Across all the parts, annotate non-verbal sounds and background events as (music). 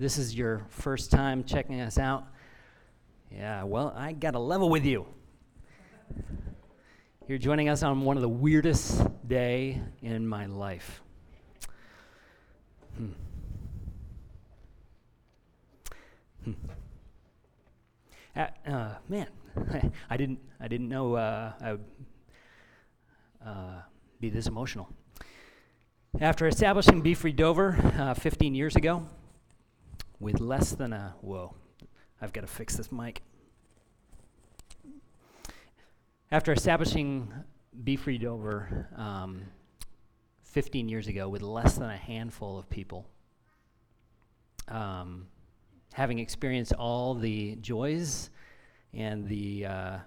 this is your first time checking us out, yeah, well, I got to level with you. You're joining us on one of the weirdest day in my life. Hmm. Hmm. Uh, uh, man, (laughs) I didn't, I didn't know uh, I would uh, be this emotional. After establishing Be Free Dover uh, 15 years ago, with less than a whoa, I've got to fix this mic. After establishing Be Free Dover um, 15 years ago with less than a handful of people, um, having experienced all the joys and the uh,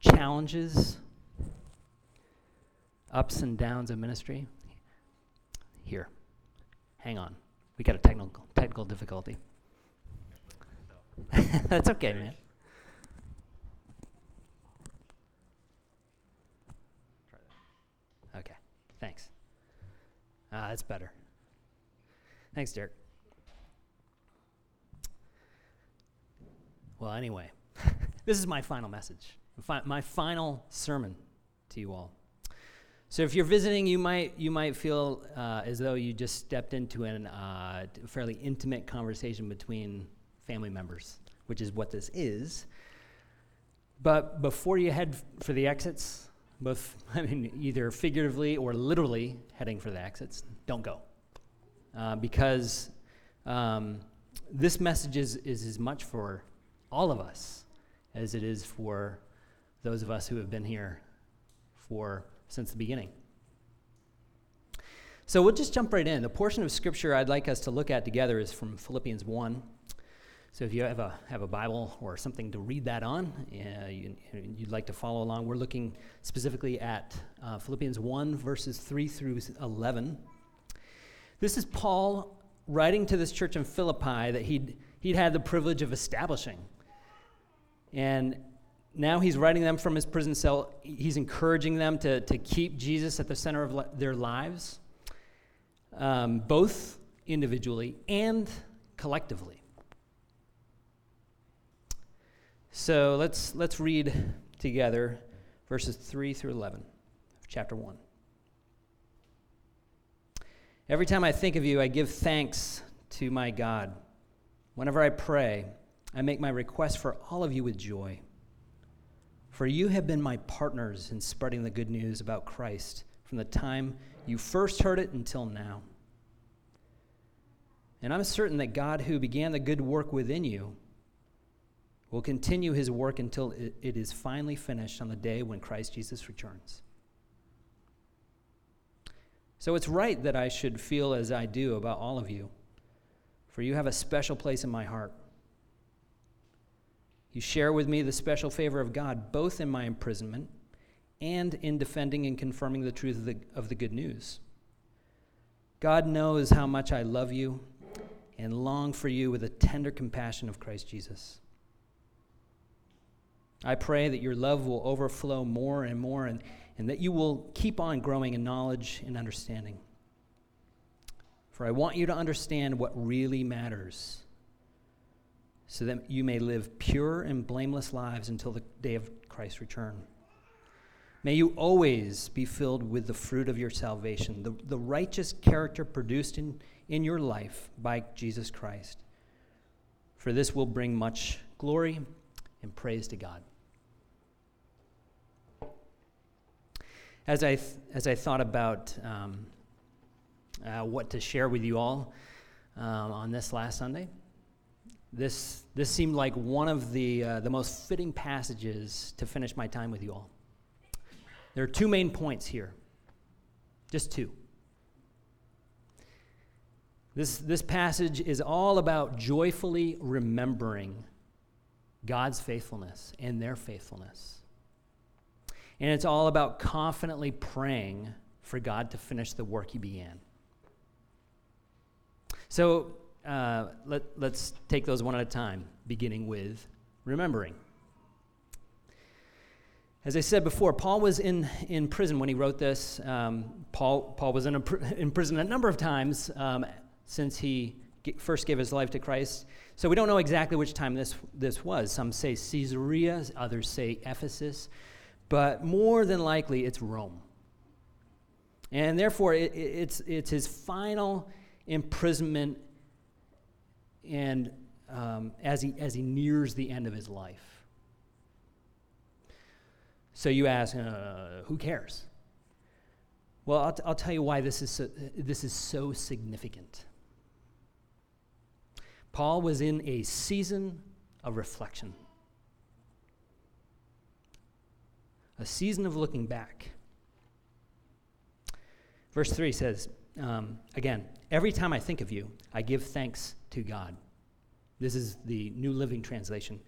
challenges, ups and downs of ministry, here, hang on. We got a technical, technical difficulty. (laughs) That's okay, man. Okay, thanks. Ah, that's better. Thanks, Derek. Well, anyway, (laughs) this is my final message, my final sermon to you all. So if you're visiting, you might you might feel uh, as though you just stepped into a uh, fairly intimate conversation between family members, which is what this is. But before you head for the exits, both (laughs) I mean either figuratively or literally heading for the exits, don't go, uh, because um, this message is, is as much for all of us as it is for those of us who have been here for since the beginning. So we'll just jump right in. The portion of scripture I'd like us to look at together is from Philippians 1. So if you have a, have a Bible or something to read that on, uh, you, would like to follow along, we're looking specifically at uh, Philippians 1, verses 3 through 11. This is Paul writing to this church in Philippi that he'd, he'd had the privilege of establishing. And now he's writing them from his prison cell. He's encouraging them to, to keep Jesus at the center of le- their lives, um, both individually and collectively. So let's, let's read together verses 3 through 11 of chapter 1. Every time I think of you, I give thanks to my God. Whenever I pray, I make my request for all of you with joy for you have been my partners in spreading the good news about Christ from the time you first heard it until now. And I'm certain that God, who began the good work within you, will continue his work until it is finally finished on the day when Christ Jesus returns. So it's right that I should feel as I do about all of you, for you have a special place in my heart. You share with me the special favor of God, both in my imprisonment and in defending and confirming the truth of the, of the good news. God knows how much I love you and long for you with the tender compassion of Christ Jesus. I pray that your love will overflow more and more and, and that you will keep on growing in knowledge and understanding. For I want you to understand what really matters so that you may live pure and blameless lives until the day of Christ's return. May you always be filled with the fruit of your salvation, the, the righteous character produced in, in your life by Jesus Christ. For this will bring much glory and praise to God. As I, th- as I thought about um, uh, what to share with you all um, on this last Sunday, this, this seemed like one of the, uh, the most fitting passages to finish my time with you all. There are two main points here, just two. This, this passage is all about joyfully remembering God's faithfulness and their faithfulness. And it's all about confidently praying for God to finish the work He began. So, uh, let, let's take those one at a time, beginning with remembering. As I said before, Paul was in, in prison when he wrote this. Um, Paul, Paul was in, a, in prison a number of times um, since he first gave his life to Christ. So we don't know exactly which time this, this was. Some say Caesarea, others say Ephesus, but more than likely it's Rome. And therefore, it, it's, it's his final imprisonment and um, as, he, as he nears the end of his life. So you ask, uh, who cares? Well, I'll, t- I'll tell you why this is so, this is so significant. Paul was in a season of reflection, a season of looking back. Verse 3 says, um, again, every time I think of you, I give thanks to God. This is the New Living Translation.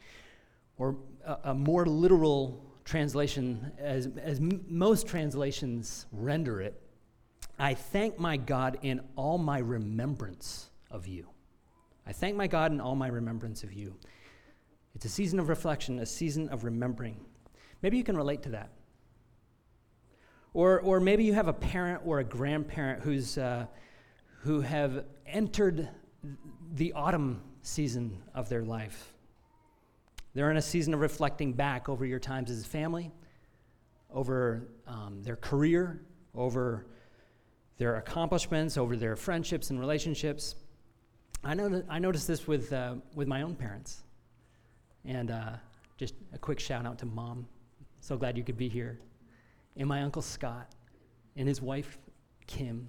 Or a, a more literal translation, as, as m- most translations render it, I thank my God in all my remembrance of you. I thank my God in all my remembrance of you. It's a season of reflection, a season of remembering. Maybe you can relate to that. Or, or maybe you have a parent or a grandparent who's, uh, who have entered the autumn season of their life. They're in a season of reflecting back over your times as a family, over um, their career, over their accomplishments, over their friendships and relationships. I, know I noticed this with, uh, with my own parents. And uh, just a quick shout out to mom. So glad you could be here. And my uncle Scott and his wife Kim.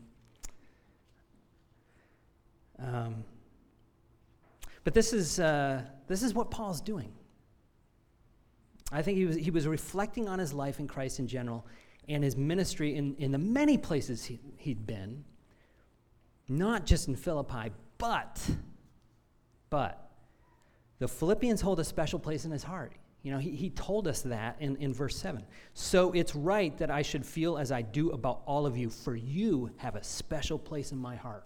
Um, but this is, uh, this is what Paul's doing. I think he was, he was reflecting on his life in Christ in general and his ministry in, in the many places he, he'd been, not just in Philippi, but, but, the Philippians hold a special place in his heart. You know, he, he told us that in, in verse 7. So it's right that I should feel as I do about all of you, for you have a special place in my heart.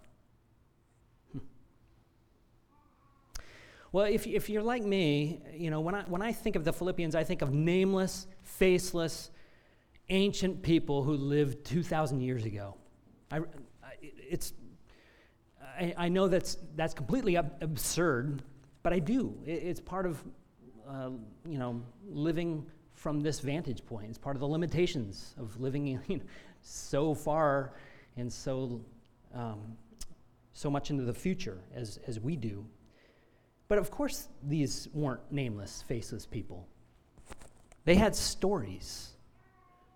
Well, if, if you're like me, you know, when I, when I think of the Philippians, I think of nameless, faceless, ancient people who lived 2,000 years ago. I, it's, I, I know that's, that's completely ab- absurd, but I do. It, it's part of, uh, you know, living from this vantage point. It's part of the limitations of living in, (laughs) you know, so far and so, um, so much into the future as, as we do. But of course, these weren't nameless, faceless people. They had stories.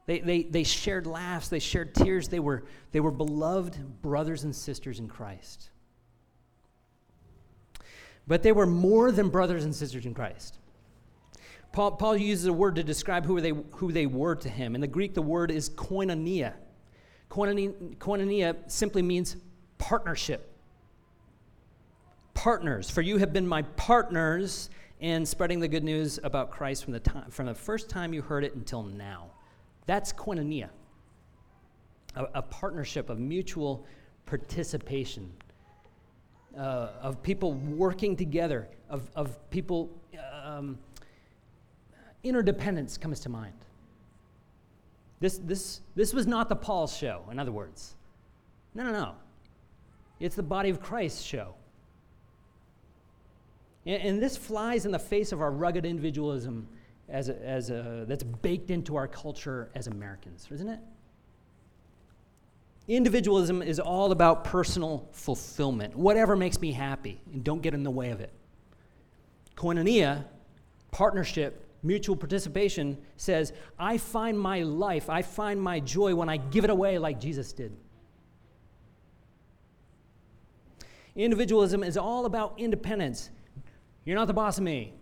They, they, they shared laughs, they shared tears, they were, they were beloved brothers and sisters in Christ. But they were more than brothers and sisters in Christ. Paul, Paul uses a word to describe who they, who they were to him. In the Greek, the word is koinonia. Koinonia, koinonia simply means partnership. Partners. For you have been my partners in spreading the good news about Christ from the, time, from the first time you heard it until now. That's koinonia, a, a partnership of mutual participation uh, of people working together, of, of people, um, interdependence comes to mind. This, this, this was not the Paul show, in other words. No, no, no. It's the body of Christ show. And, this flies in the face of our rugged individualism as a, as a, that's baked into our culture as Americans, isn't it? Individualism is all about personal fulfillment, whatever makes me happy, and don't get in the way of it. Koinonia, partnership, mutual participation, says, I find my life, I find my joy when I give it away like Jesus did. Individualism is all about independence. You're not the boss of me.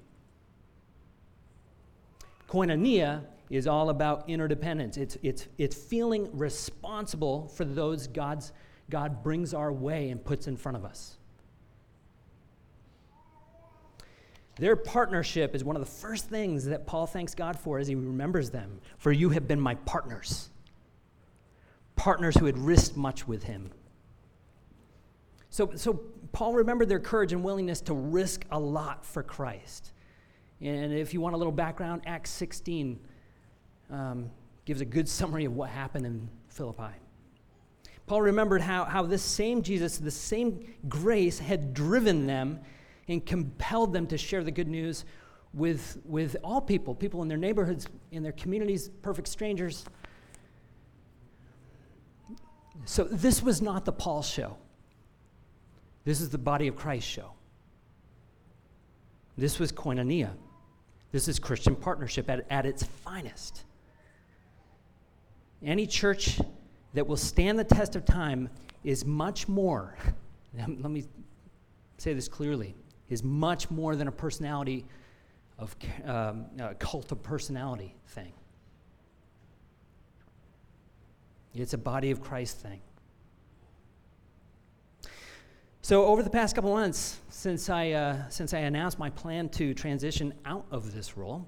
Koinonia is all about interdependence. It's, it's, it's feeling responsible for those God's, God brings our way and puts in front of us. Their partnership is one of the first things that Paul thanks God for as he remembers them. For you have been my partners, partners who had risked much with him. So, so Paul remembered their courage and willingness to risk a lot for Christ. And if you want a little background, Acts 16 um, gives a good summary of what happened in Philippi. Paul remembered how, how this same Jesus, the same grace, had driven them and compelled them to share the good news with, with all people people in their neighborhoods, in their communities, perfect strangers. So, this was not the Paul show. This is the body of Christ show. This was koinonia. This is Christian partnership at, at its finest. Any church that will stand the test of time is much more, (laughs) let me say this clearly, is much more than a personality of um, a cult of personality thing. It's a body of Christ thing. So over the past couple months, since I uh, since I announced my plan to transition out of this role,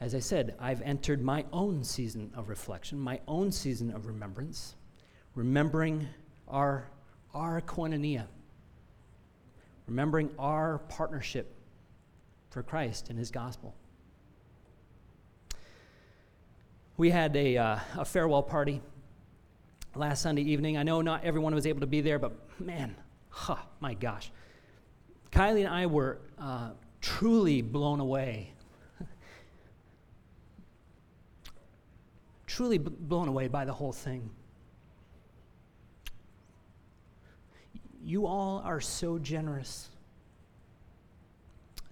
as I said, I've entered my own season of reflection, my own season of remembrance, remembering our our koinonia, remembering our partnership for Christ and His gospel. We had a, uh, a farewell party last Sunday evening. I know not everyone was able to be there, but man, huh, my gosh. Kylie and I were uh, truly blown away. (laughs) truly b- blown away by the whole thing. You all are so generous,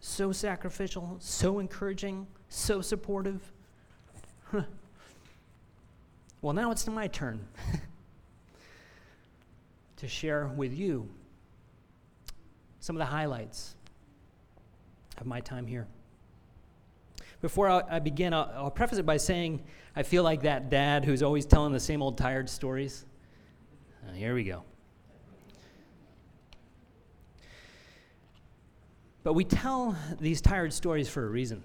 so sacrificial, so encouraging, so supportive. (laughs) well, now it's my turn (laughs) to share with you some of the highlights of my time here. Before I, begin, I'll, I'll preface it by saying I feel like that dad who's always telling the same old tired stories. Uh, here we go. But we tell these tired stories for a reason.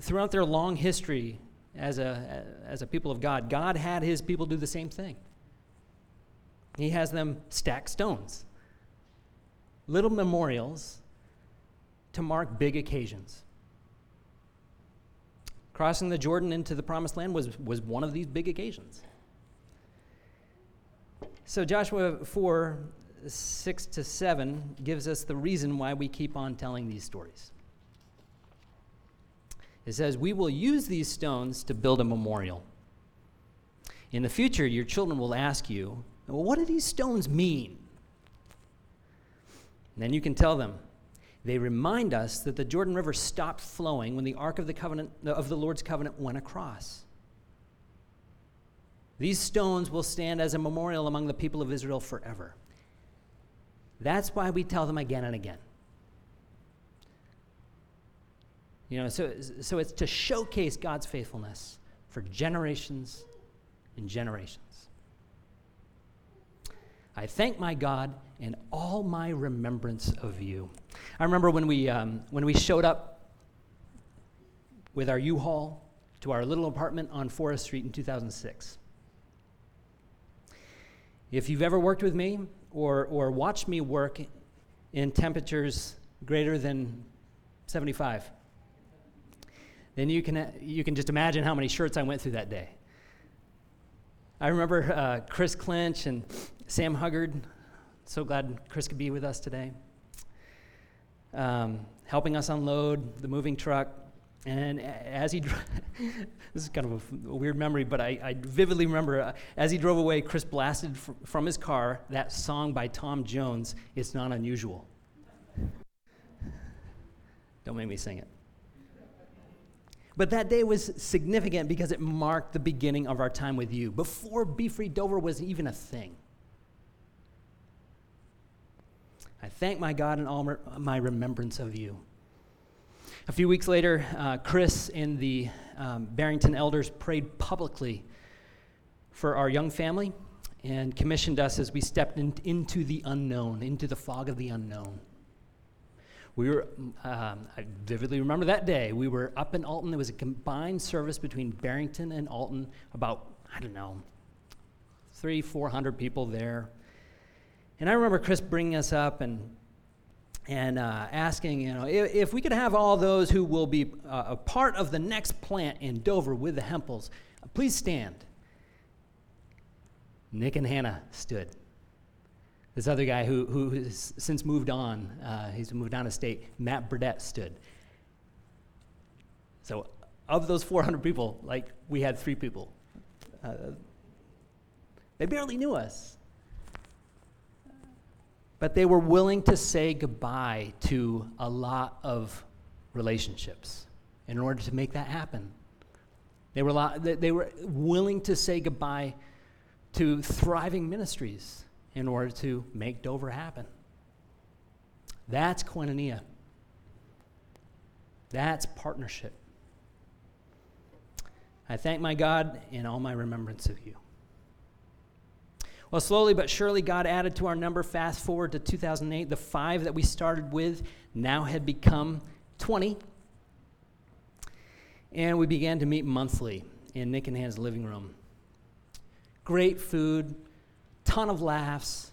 Throughout their long history as a, as a people of God, God had his people do the same thing. He has them stack stones, little memorials to mark big occasions. Crossing the Jordan into the promised land was, was one of these big occasions. So, Joshua 4 6 to 7 gives us the reason why we keep on telling these stories. It says, We will use these stones to build a memorial. In the future, your children will ask you, well, what do these stones mean? And then you can tell them. They remind us that the Jordan River stopped flowing when the Ark of the Covenant of the Lord's covenant went across. These stones will stand as a memorial among the people of Israel forever. That's why we tell them again and again. You know, so, so it's to showcase God's faithfulness for generations and generations. I thank my God in all my remembrance of you. I remember when we, um, when we showed up with our U Haul to our little apartment on Forest Street in 2006. If you've ever worked with me or, or watched me work in temperatures greater than 75, then you can, you can just imagine how many shirts I went through that day. I remember uh, Chris Clinch and Sam Huggard. So glad Chris could be with us today. Um, helping us unload the moving truck. And as he, (laughs) this is kind of a, a weird memory, but I, I vividly remember uh, as he drove away, Chris blasted fr- from his car that song by Tom Jones, It's Not Unusual. Don't make me sing it. But that day was significant because it marked the beginning of our time with you, before Be Free Dover was even a thing. I thank my God in all my remembrance of you. A few weeks later, uh, Chris and the um, Barrington elders prayed publicly for our young family and commissioned us as we stepped in, into the unknown, into the fog of the unknown. We were, um, I vividly remember that day. We were up in Alton. There was a combined service between Barrington and Alton, about, I don't know, three, 400 people there. And I remember Chris bringing us up and, and uh, asking, you know, if, if, we could have all those who will be uh, a part of the next plant in Dover with the Hempels, please stand. Nick and Hannah stood. This other guy who, who has since moved on, uh, he's moved on to state, Matt Burdett stood. So, of those 400 people, like, we had three people. Uh, they barely knew us. But they were willing to say goodbye to a lot of relationships in order to make that happen. They were, lot, they were willing to say goodbye to thriving ministries in order to make Dover happen. That's koinonia. That's partnership. I thank my God in all my remembrance of you. Well, slowly but surely, God added to our number. Fast forward to 2008, the five that we started with now had become 20. And we began to meet monthly in Nick and Hannah's living room. Great food, ton of laughs.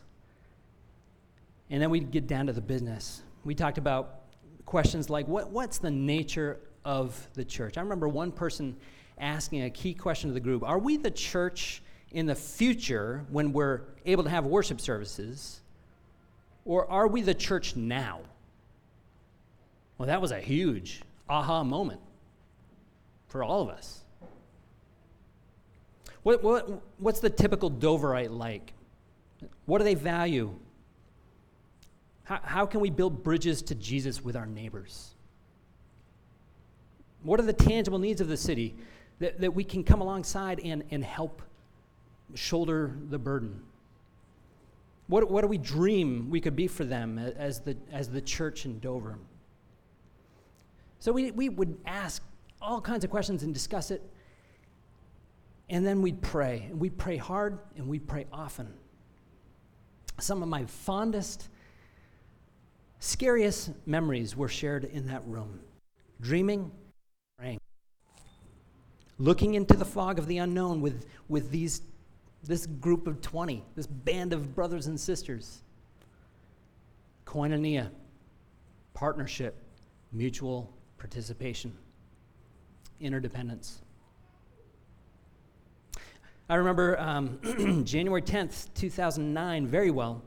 And then we'd get down to the business. We talked about questions like what, what's the nature of the church? I remember one person asking a key question to the group Are we the church in the future when we're able to have worship services? Or are we the church now? Well, that was a huge aha moment for all of us. What, what, what's the typical Doverite like? What do they value? How, how can we build bridges to Jesus with our neighbors? What are the tangible needs of the city that, that we can come alongside and, and help shoulder the burden? What, what do we dream we could be for them as the, as the church in Dover? So we, we would ask all kinds of questions and discuss it. And then we'd pray. And we'd pray hard and we'd pray often. Some of my fondest, scariest memories were shared in that room dreaming, praying, looking into the fog of the unknown with, with these this group of 20, this band of brothers and sisters. Koinonia, partnership, mutual participation, interdependence. I remember um, (clears throat) January 10th, 2009, very well.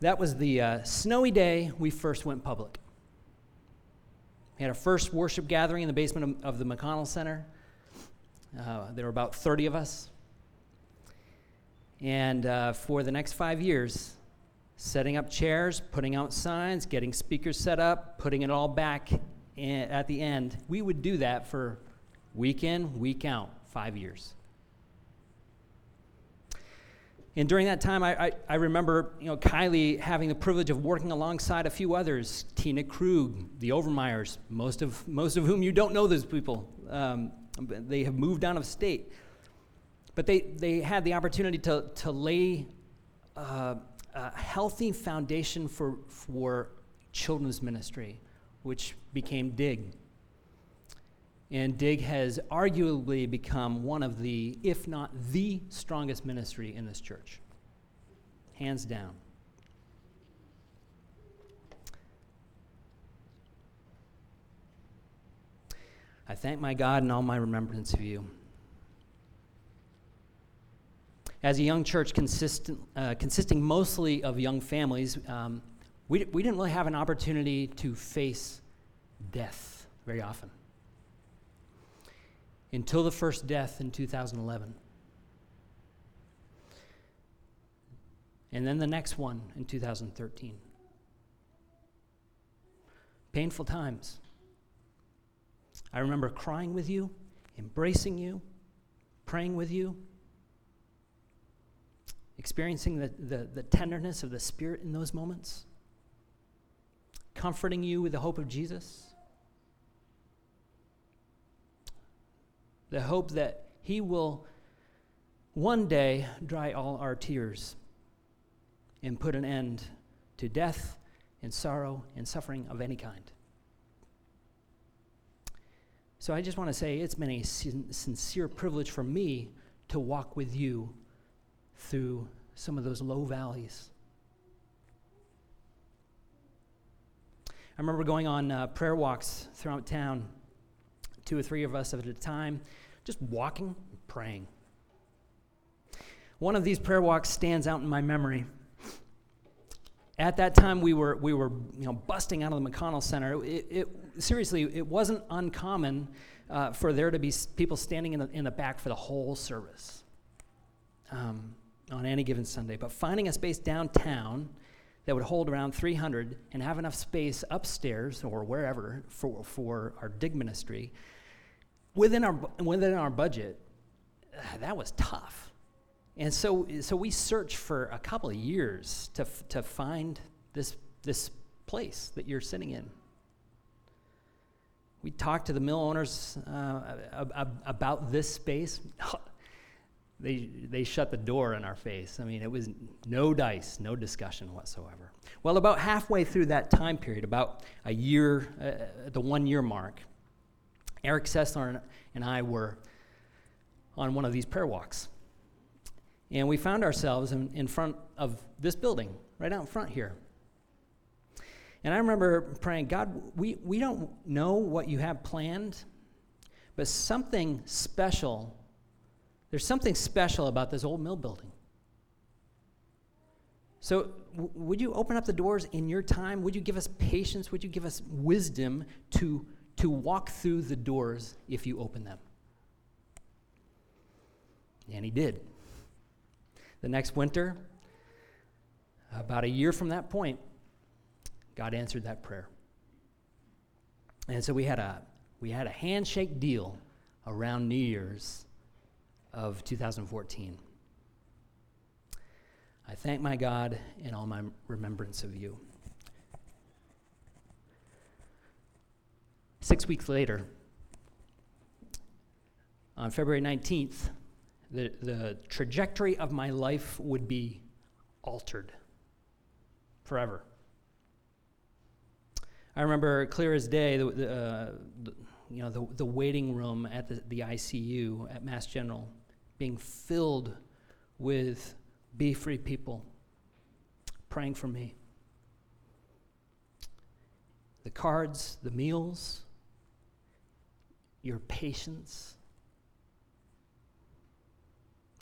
That was the uh, snowy day we first went public. We had our first worship gathering in the basement of, of the McConnell Center. Uh, there were about 30 of us. And uh, for the next five years, setting up chairs, putting out signs, getting speakers set up, putting it all back in, at the end, we would do that for week in, week out, five years. And during that time, I, I, I, remember you know, Kylie having the privilege of working alongside a few others Tina Krug, the Overmeyers, most of, most of whom you don't know those people. Um, they have moved out of state. But they, they had the opportunity to, to lay uh, a healthy foundation for, for children's ministry, which became DIG. And DIG has arguably become one of the, if not the strongest ministry in this church. Hands down. I thank my God in all my remembrance of you. As a young church consistent, uh, consisting mostly of young families, um, we, we didn't really have an opportunity to face death very often until the first death in 2011. And then the next one in 2013. Painful times. I remember crying with you, embracing you, praying with you, experiencing the, the, the, tenderness of the Spirit in those moments, comforting you with the hope of Jesus, the hope that He will one day dry all our tears and put an end to death and sorrow and suffering of any kind. So I just want to say it's been a sin- sincere privilege for me to walk with you through some of those low valleys. I remember going on uh, prayer walks throughout town, two or three of us at a time, just walking, praying. one of these prayer walks stands out in my memory. At that time, we were, we were you know, busting out of the McConnell Center. It, it seriously, it wasn't uncommon uh, for there to be people standing in the, in the back for the whole service um, on any given Sunday. But finding a space downtown that would hold around 300 and have enough space upstairs or wherever for, for our dig ministry within our, within our budget, uh, that was tough. And so, so we searched for a couple of years to, to find this, this place that you're sitting in. We talked to the mill owners uh, about this space. (laughs) they, they shut the door in our face. I mean, it was no dice, no discussion whatsoever. Well, about halfway through that time period, about a year, uh, the one year mark, Eric Sessler and I were on one of these prayer walks. And we found ourselves in, in front of this building, right out in front here. And I remember praying, God, we, we don't know what you have planned, but something special, there's something special about this old mill building. So, w- would you open up the doors in your time? Would you give us patience? Would you give us wisdom to, to walk through the doors if you open them? And he did. The next winter, about a year from that point, God answered that prayer. And so we had a we had a handshake deal around New Year's of 2014. I thank my God in all my remembrance of you. Six weeks later, on February 19th, the, the trajectory of my life would be altered forever. I remember clear as day the, the, uh, the you know, the, the waiting room at the, the ICU at Mass General being filled with be free people praying for me. The cards, the meals, your patience,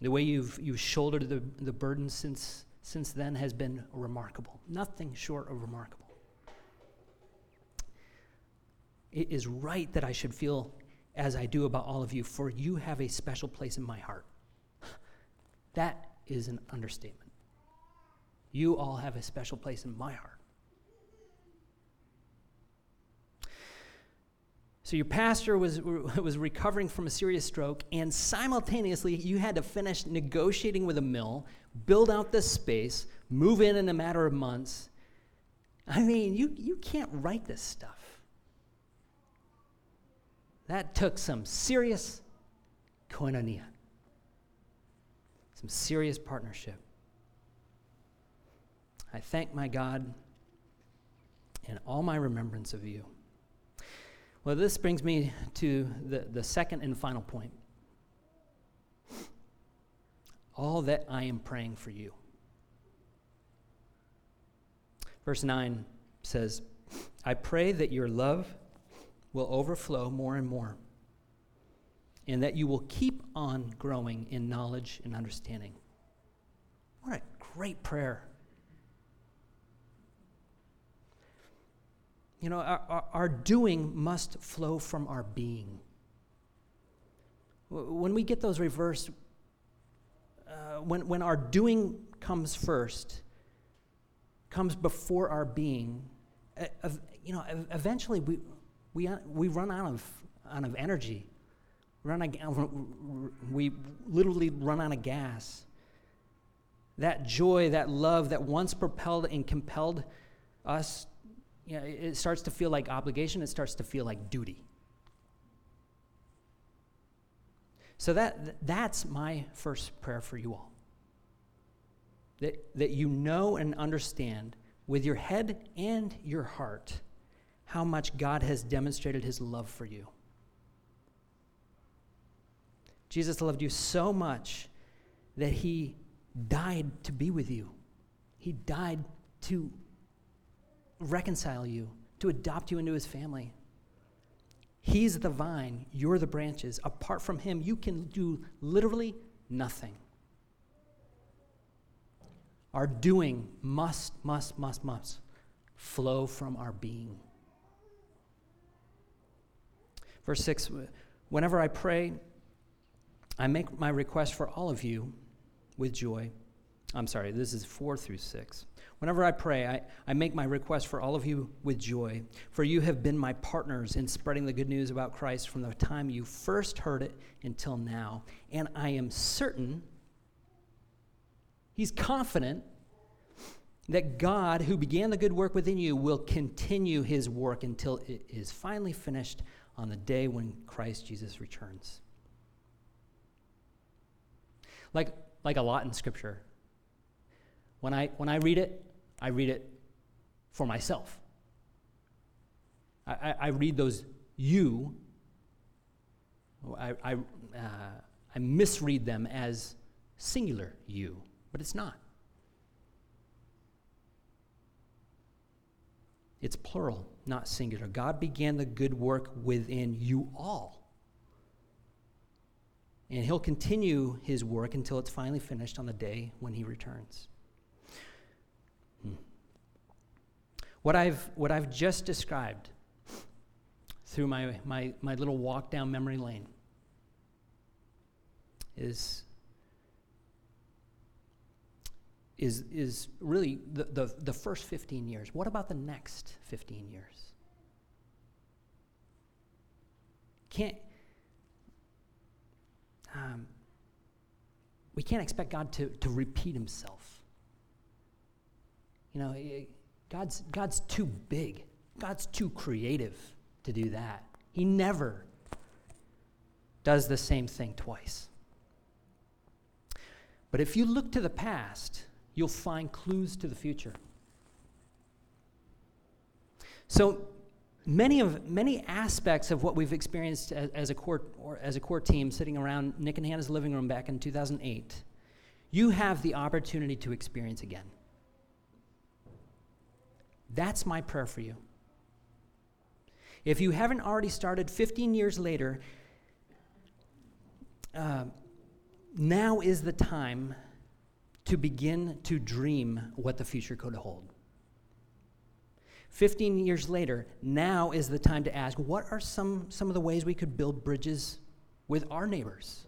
the way you've, you've shouldered the, the burden since, since then has been remarkable. Nothing short of remarkable. It is right that I should feel as I do about all of you, for you have a special place in my heart. That is an understatement. You all have a special place in my heart. So your pastor was, was recovering from a serious stroke, and simultaneously, you had to finish negotiating with a mill, build out this space, move in in a matter of months. I mean, you, you can't write this stuff. That took some serious koinonia, some serious partnership. I thank my God in all my remembrance of you. Well, this brings me to the, the second and final point. All that I am praying for you. Verse 9 says, I pray that your love will overflow more and more, and that you will keep on growing in knowledge and understanding. What a great prayer. You know, our, our, our doing must flow from our being. When we get those reversed, uh, when, when our doing comes first, comes before our being, uh, you know, eventually we, we, uh, we run out of, out of energy. Run we literally run out of gas. That joy, that love that once propelled and compelled us you know, it starts to feel like obligation, it starts to feel like duty. So that, that's my first prayer for you all. That, that you know and understand with your head and your heart how much God has demonstrated his love for you. Jesus loved you so much that he died to be with you. He died to reconcile you, to adopt you into his family. He's the vine, you're the branches. Apart from him, you can do literally nothing. Our doing must, must, must, must flow from our being. Verse 6 Whenever I pray, I make my request for all of you with joy. I'm sorry, this is 4 through 6. Whenever I pray, I, I make my request for all of you with joy, for you have been my partners in spreading the good news about Christ from the time you first heard it until now. And I am certain, he's confident, that God, who began the good work within you, will continue his work until it is finally finished on the day when Christ Jesus returns. Like, like a lot in Scripture, when I, when I read it, I read it for myself. I, I, I read those you, I, I, uh, I misread them as singular you, but it's not. It's plural, not singular. God began the good work within you all. And he'll continue his work until it's finally finished on the day when he returns. What, I've, what I've just described through my, my, my little walk down memory lane is is, is really the, the, the first 15 years. What about the next 15 years? Can't, um, we can't expect God to, to repeat himself. You know, God's, God's too big, God's too creative to do that. He never does the same thing twice. But if you look to the past, you'll find clues to the future. So many of many aspects of what we've experienced as, as, a core or as a core team sitting around Nick and Hannah's living room back in 2008, you have the opportunity to experience again. That's my prayer for you. If you haven't already started 15 years later, uh, now is the time to begin to dream what the future could hold. 15 years later, now is the time to ask what are some, some of the ways we could build bridges with our neighbors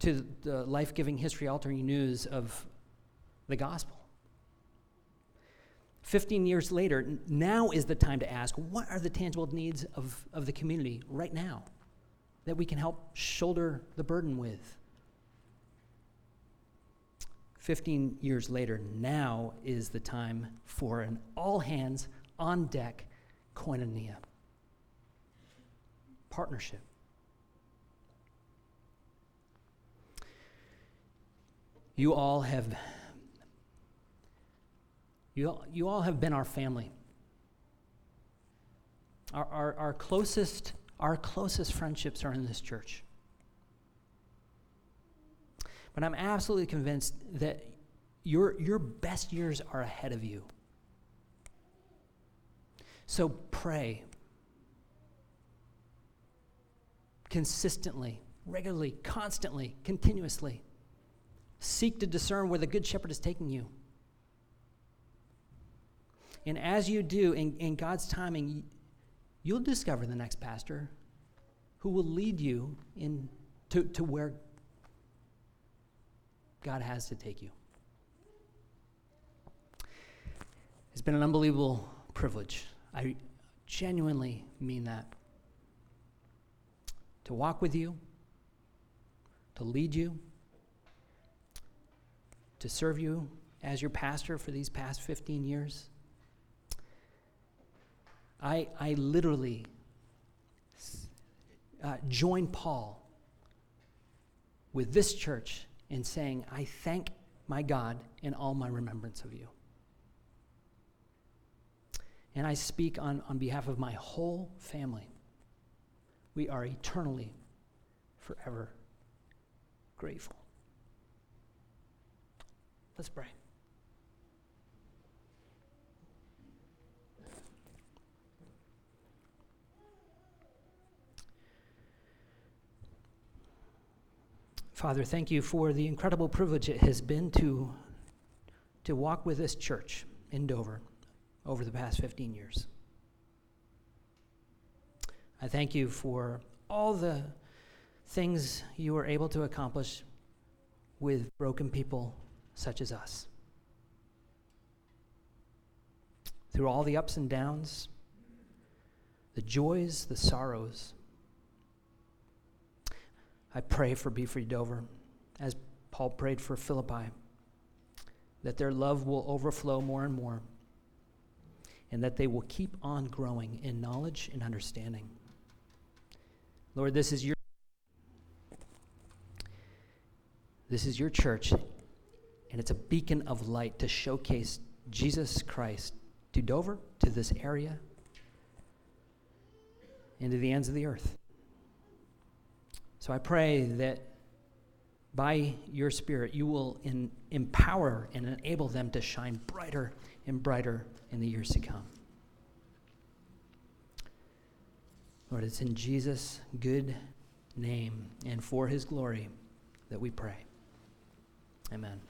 to the life giving, history altering news of the gospel? 15 years later, now is the time to ask what are the tangible needs of, of the community right now that we can help shoulder the burden with? 15 years later, now is the time for an all hands on deck koinonia partnership. You all have you all, you all have been our family. Our, our, our closest our closest friendships are in this church. But I'm absolutely convinced that your, your best years are ahead of you. So pray consistently, regularly, constantly, continuously. Seek to discern where the Good Shepherd is taking you. And as you do, in, in God's timing, you'll discover the next pastor who will lead you in to, to where God has to take you. It's been an unbelievable privilege. I genuinely mean that. To walk with you, to lead you, to serve you as your pastor for these past 15 years. I, I literally uh, join Paul with this church in saying, I thank my God in all my remembrance of you. And I speak on, on behalf of my whole family. We are eternally, forever grateful. Let's pray. Father, thank you for the incredible privilege it has been to, to walk with this church in Dover over the past 15 years. I thank you for all the things you were able to accomplish with broken people such as us. Through all the ups and downs, the joys, the sorrows, I pray for Be Free Dover, as Paul prayed for Philippi, that their love will overflow more and more, and that they will keep on growing in knowledge and understanding. Lord, this is your this is your church, and it's a beacon of light to showcase Jesus Christ to Dover, to this area, and to the ends of the earth. So I pray that by your Spirit, you will in, empower and enable them to shine brighter and brighter in the years to come. Lord, it's in Jesus' good name and for his glory that we pray. Amen.